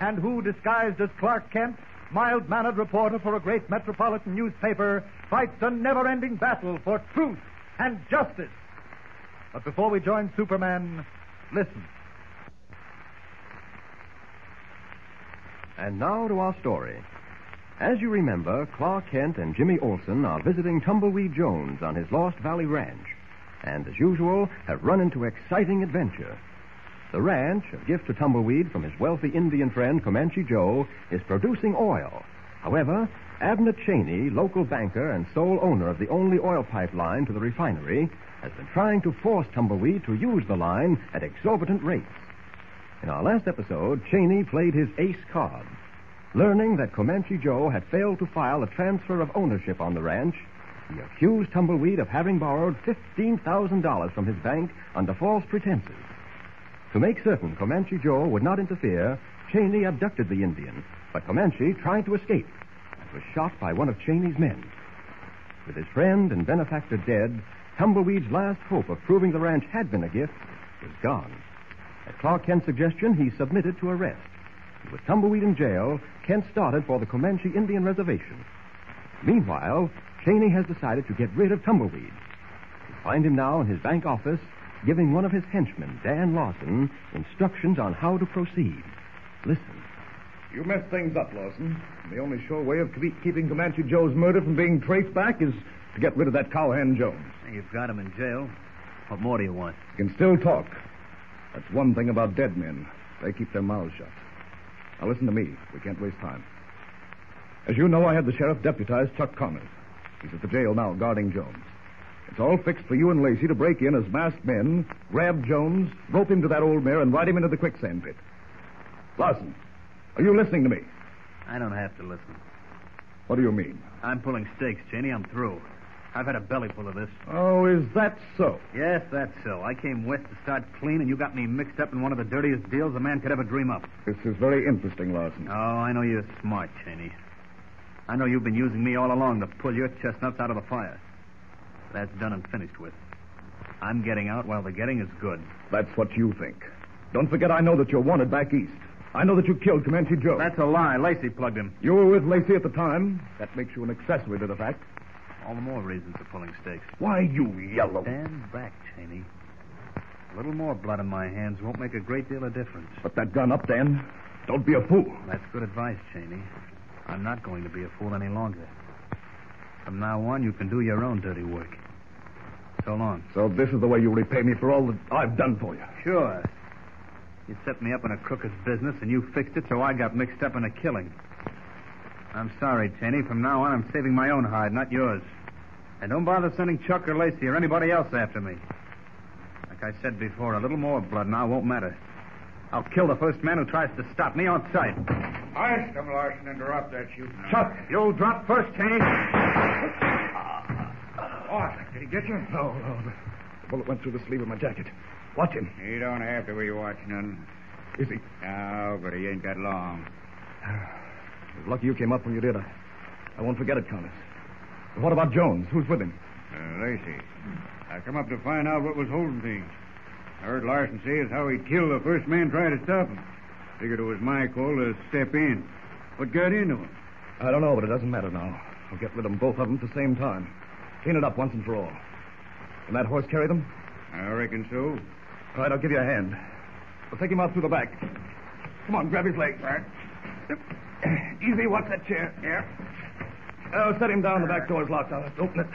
and who, disguised as Clark Kent, mild mannered reporter for a great metropolitan newspaper, fights a never ending battle for truth and justice. But before we join Superman, listen. And now to our story. As you remember, Clark Kent and Jimmy Olsen are visiting Tumbleweed Jones on his Lost Valley Ranch, and as usual, have run into exciting adventure. The ranch, a gift to Tumbleweed from his wealthy Indian friend Comanche Joe, is producing oil. However, Abner Cheney, local banker and sole owner of the only oil pipeline to the refinery, has been trying to force Tumbleweed to use the line at exorbitant rates. In our last episode, Cheney played his ace card. Learning that Comanche Joe had failed to file a transfer of ownership on the ranch, he accused Tumbleweed of having borrowed $15,000 from his bank under false pretenses. To make certain Comanche Joe would not interfere, Cheney abducted the Indian, but Comanche tried to escape and was shot by one of Cheney's men. With his friend and benefactor dead, Tumbleweed's last hope of proving the ranch had been a gift was gone. At Clark Kent's suggestion, he submitted to arrest. With Tumbleweed in jail, Kent started for the Comanche Indian Reservation. Meanwhile, Cheney has decided to get rid of Tumbleweed. You find him now in his bank office, giving one of his henchmen, Dan Lawson, instructions on how to proceed. Listen. You messed things up, Lawson. The only sure way of keep- keeping Comanche Joe's murder from being traced back is to get rid of that cowhand Jones. You've got him in jail. What more do you want? He can still talk. That's one thing about dead men. They keep their mouths shut. Now listen to me. We can't waste time. As you know, I had the sheriff deputize Chuck Connors. He's at the jail now, guarding Jones. It's all fixed for you and Lacey to break in as masked men, grab Jones, rope him to that old mare, and ride him into the quicksand pit. Lawson, are you listening to me? I don't have to listen. What do you mean? I'm pulling stakes, Cheney. I'm through. I've had a belly full of this. Oh, is that so? Yes, that's so. I came west to start clean, and you got me mixed up in one of the dirtiest deals a man could ever dream up. This is very interesting, Lawson. Oh, I know you're smart, Cheney. I know you've been using me all along to pull your chestnuts out of the fire. That's done and finished with. I'm getting out while the getting is good. That's what you think. Don't forget, I know that you're wanted back east. I know that you killed Comanche Joe. That's a lie. Lacey plugged him. You were with Lacey at the time. That makes you an accessory to the fact. All the more reasons for pulling stakes. Why, you yellow. Stand back, Cheney. A little more blood in my hands won't make a great deal of difference. Put that gun up, Dan. Don't be a fool. That's good advice, Cheney. I'm not going to be a fool any longer. From now on, you can do your own dirty work. So long. So this is the way you repay me for all that I've done for you. Sure. You set me up in a crooker's business, and you fixed it, so I got mixed up in a killing. I'm sorry, Cheney. From now on, I'm saving my own hide, not yours. And don't bother sending Chuck or Lacey or anybody else after me. Like I said before, a little more blood now won't matter. I'll kill the first man who tries to stop me on sight. I, Scum Lawson, interrupt that shooting. Chuck, you'll drop first, Cheney. What? Did he get you? No, no. The, the bullet went through the sleeve of my jacket. Watch him. You don't have to be watching none. Is he? No, but he ain't got long. It's lucky you came up when you did. I, I won't forget it, Connors. What about Jones? Who's with him? Uh, Lacey. I come up to find out what was holding things. I heard Lawson say as how he'd kill the first man trying to stop him. Figured it was my call to step in. What got into him? I don't know, but it doesn't matter now. I'll get rid of them, both of them, at the same time. Clean it up once and for all. Can that horse carry them? I reckon so. All right, I'll give you a hand. We'll take him out through the back. Come on, grab his leg. Easy, watch that chair. Yeah. Oh, set him down. The back door's locked. I'll open it.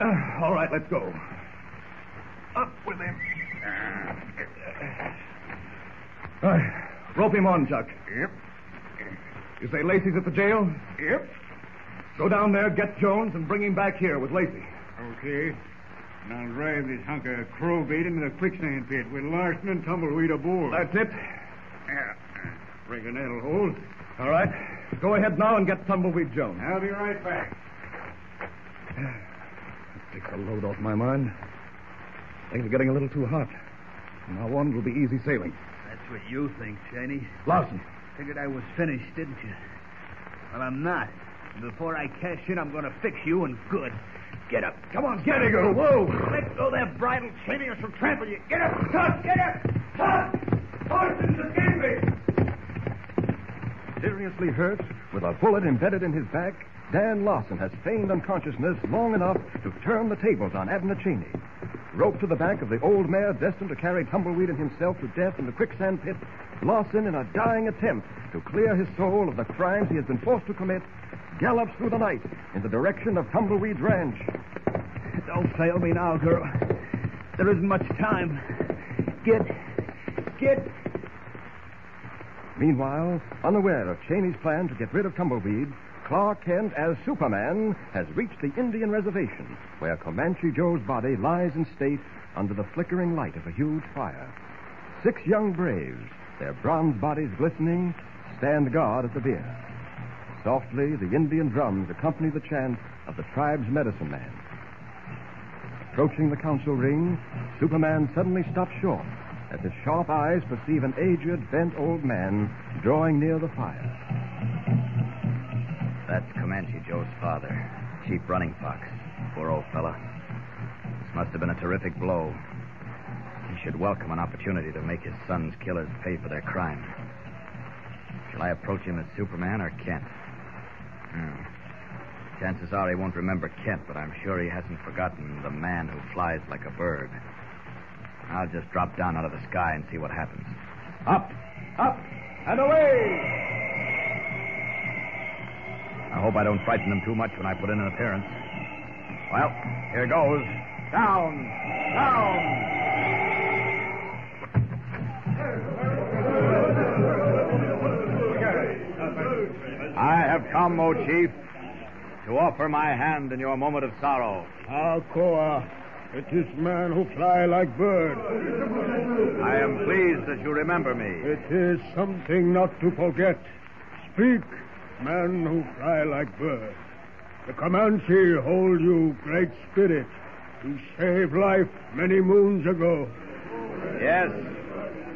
Uh, all right, let's go. Up with him. All right. Rope him on, Chuck. Yep. You say Lacey's at the jail? Yep. Go down there, get Jones, and bring him back here with Lacey. Okay. And I'll drive this hunk of crow bait into the quicksand pit with Lawson and Tumbleweed aboard. That's it. Yeah. Reckon that'll hold. All right. Go ahead now and get Tumbleweed Jones. I'll be right back. Takes a load off my mind. Things are getting a little too hot. From now on, it'll be easy sailing. That's what you think, Cheney. Lawson, Figured I was finished, didn't you? Well, I'm not. And before I cash in, I'm going to fix you and good. Get up. Come on, Steady, girl. Whoa. Let go that bridle, Cheney, or she'll trample you. Get up, Tut. Get up. Tut. Parsons escaping. Seriously hurt, with a bullet embedded in his back, Dan Lawson has feigned unconsciousness long enough to turn the tables on Abner Cheney. Roped to the back of the old mare destined to carry Tumbleweed and himself to death in the quicksand pit, Lawson, in a dying attempt to clear his soul of the crimes he has been forced to commit, gallops through the night in the direction of Tumbleweed's ranch. Don't fail me now, girl. There isn't much time. Get. Get. Meanwhile, unaware of Cheney's plan to get rid of Tumbleweed, Clark Kent, as Superman, has reached the Indian reservation where Comanche Joe's body lies in state under the flickering light of a huge fire. Six young braves, their bronze bodies glistening, stand guard at the bier. Softly, the Indian drums accompany the chant of the tribe's medicine man. Approaching the council ring, Superman suddenly stops short as his sharp eyes perceive an aged, bent old man drawing near the fire. That's Comanche Joe's father, Chief Running Fox. Poor old fella. This must have been a terrific blow. Should welcome an opportunity to make his son's killers pay for their crime. Shall I approach him as Superman or Kent? Hmm. Chances are he won't remember Kent, but I'm sure he hasn't forgotten the man who flies like a bird. I'll just drop down out of the sky and see what happens. Up, up, and away! I hope I don't frighten them too much when I put in an appearance. Well, here goes. Down, down. Come, O Chief, to offer my hand in your moment of sorrow. Alcoa, it is man who fly like bird. I am pleased that you remember me. It is something not to forget. Speak, man who fly like bird. The Comanche hold you great spirit to save life many moons ago. Yes,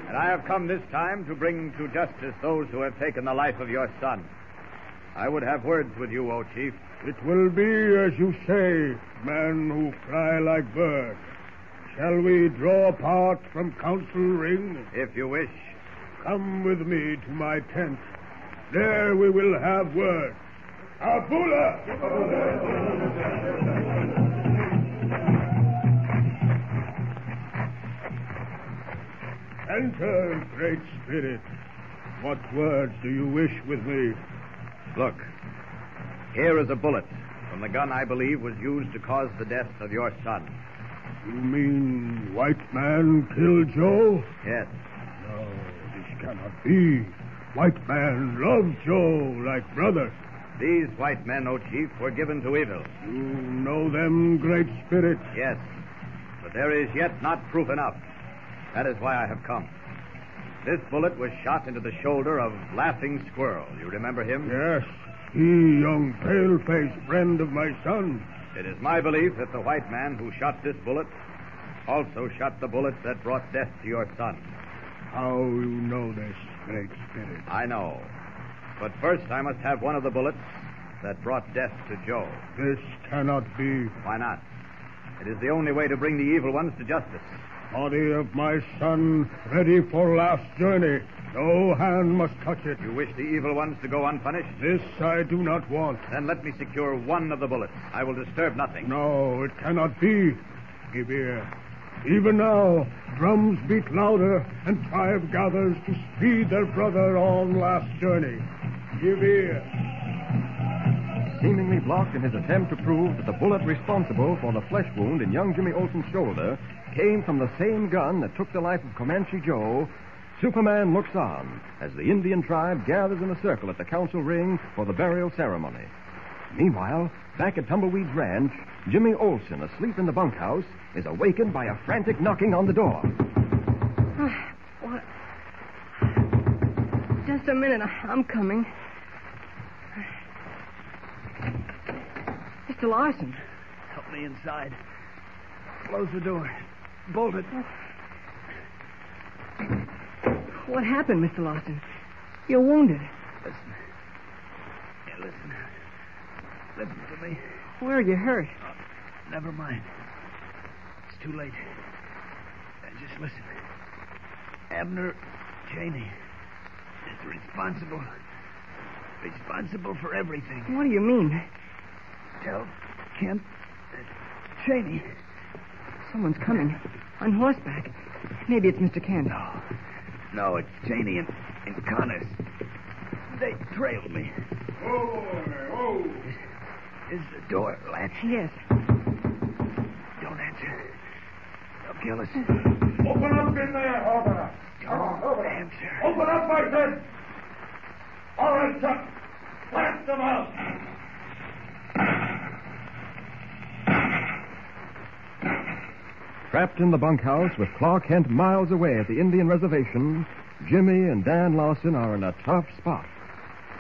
and I have come this time to bring to justice those who have taken the life of your son. I would have words with you, O Chief. It will be as you say, man who fly like birds. Shall we draw apart from council ring? If you wish. Come with me to my tent. There we will have words. Abula! Enter, great spirit. What words do you wish with me? Look, here is a bullet from the gun I believe was used to cause the death of your son. You mean white man killed Joe? Yes. No, this cannot be. White man loved Joe like brother. These white men, O Chief, were given to evil. You know them, great spirit? Yes. But there is yet not proof enough. That is why I have come. This bullet was shot into the shoulder of Laughing Squirrel. You remember him? Yes. He, young pale-faced friend of my son. It is my belief that the white man who shot this bullet also shot the bullet that brought death to your son. How you know this, great spirit? I know. But first, I must have one of the bullets that brought death to Joe. This cannot be. Why not? It is the only way to bring the evil ones to justice. Body of my son ready for last journey. No hand must touch it. You wish the evil ones to go unpunished? This I do not want. Then let me secure one of the bullets. I will disturb nothing. No, it cannot be. Give ear. Even now, drums beat louder, and tribe gathers to speed their brother on last journey. Give ear. Blocked in his attempt to prove that the bullet responsible for the flesh wound in young Jimmy Olsen's shoulder came from the same gun that took the life of Comanche Joe, Superman looks on as the Indian tribe gathers in a circle at the council ring for the burial ceremony. Meanwhile, back at Tumbleweed's ranch, Jimmy Olsen, asleep in the bunkhouse, is awakened by a frantic knocking on the door. Ah, what? Just a minute. I'm coming. Mr. Lawson. Help me inside. Close the door. Bolt it. What happened, Mr. Lawson? You're wounded. Listen. Yeah, listen. Listen to me. Where are you hurt? Uh, never mind. It's too late. Just listen. Abner Cheney is responsible. Responsible for everything. What do you mean? Tell Kent that Cheney. Someone's coming. On horseback. Maybe it's Mr. Kent. No. No, it's Cheney and, and Connors. They trailed me. Oh, oh. Is the door latched? Yes. Don't answer. They'll kill us. Open up in there, open up. Don't answer. Open up, I said. All right, Chuck. Blast them out. Trapped in the bunkhouse with Clark Kent miles away at the Indian reservation, Jimmy and Dan Lawson are in a tough spot.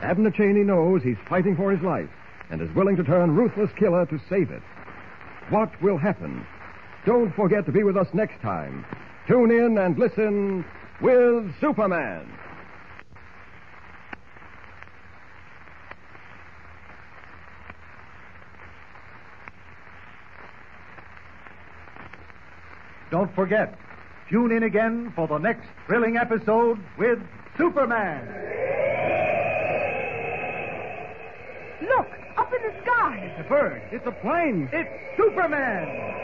Abner Cheney knows he's fighting for his life and is willing to turn ruthless killer to save it. What will happen? Don't forget to be with us next time. Tune in and listen with Superman. Don't forget, tune in again for the next thrilling episode with Superman. Look! Up in the sky! It's a bird. It's a plane. It's Superman.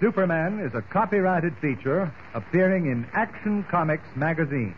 Superman is a copyrighted feature appearing in Action Comics magazine.